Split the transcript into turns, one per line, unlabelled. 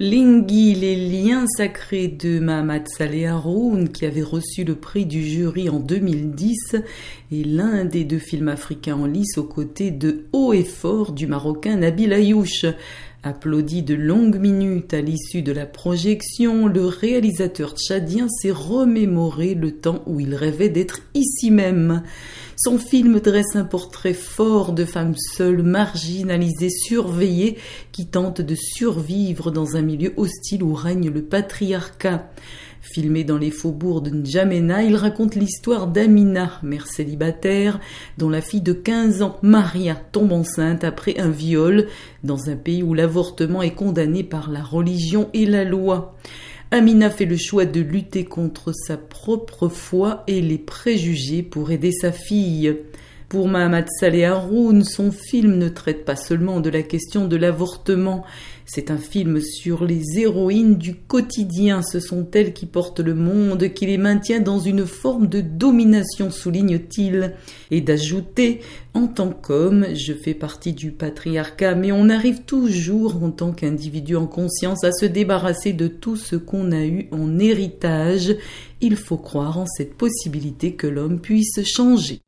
Lingui, les liens sacrés de Mahamat Saleh Haroun, qui avait reçu le prix du jury en 2010, est l'un des deux films africains en lice aux côtés de Haut et Fort du Marocain Nabil Ayouch. Applaudi de longues minutes à l'issue de la projection, le réalisateur tchadien s'est remémoré le temps où il rêvait d'être ici même. Son film dresse un portrait fort de femmes seules, marginalisées, surveillées, qui tentent de survivre dans un milieu hostile où règne le patriarcat. Filmé dans les faubourgs de N'Djamena, il raconte l'histoire d'Amina, mère célibataire, dont la fille de 15 ans, Maria, tombe enceinte après un viol, dans un pays où l'avortement est condamné par la religion et la loi. Amina fait le choix de lutter contre sa propre foi et les préjugés pour aider sa fille. Pour Mahamat Saleh Haroun, son film ne traite pas seulement de la question de l'avortement, c'est un film sur les héroïnes du quotidien, ce sont elles qui portent le monde, qui les maintient dans une forme de domination, souligne-t-il, et d'ajouter, en tant qu'homme, je fais partie du patriarcat, mais on arrive toujours en tant qu'individu en conscience à se débarrasser de tout ce qu'on a eu en héritage, il faut croire en cette possibilité que l'homme puisse changer.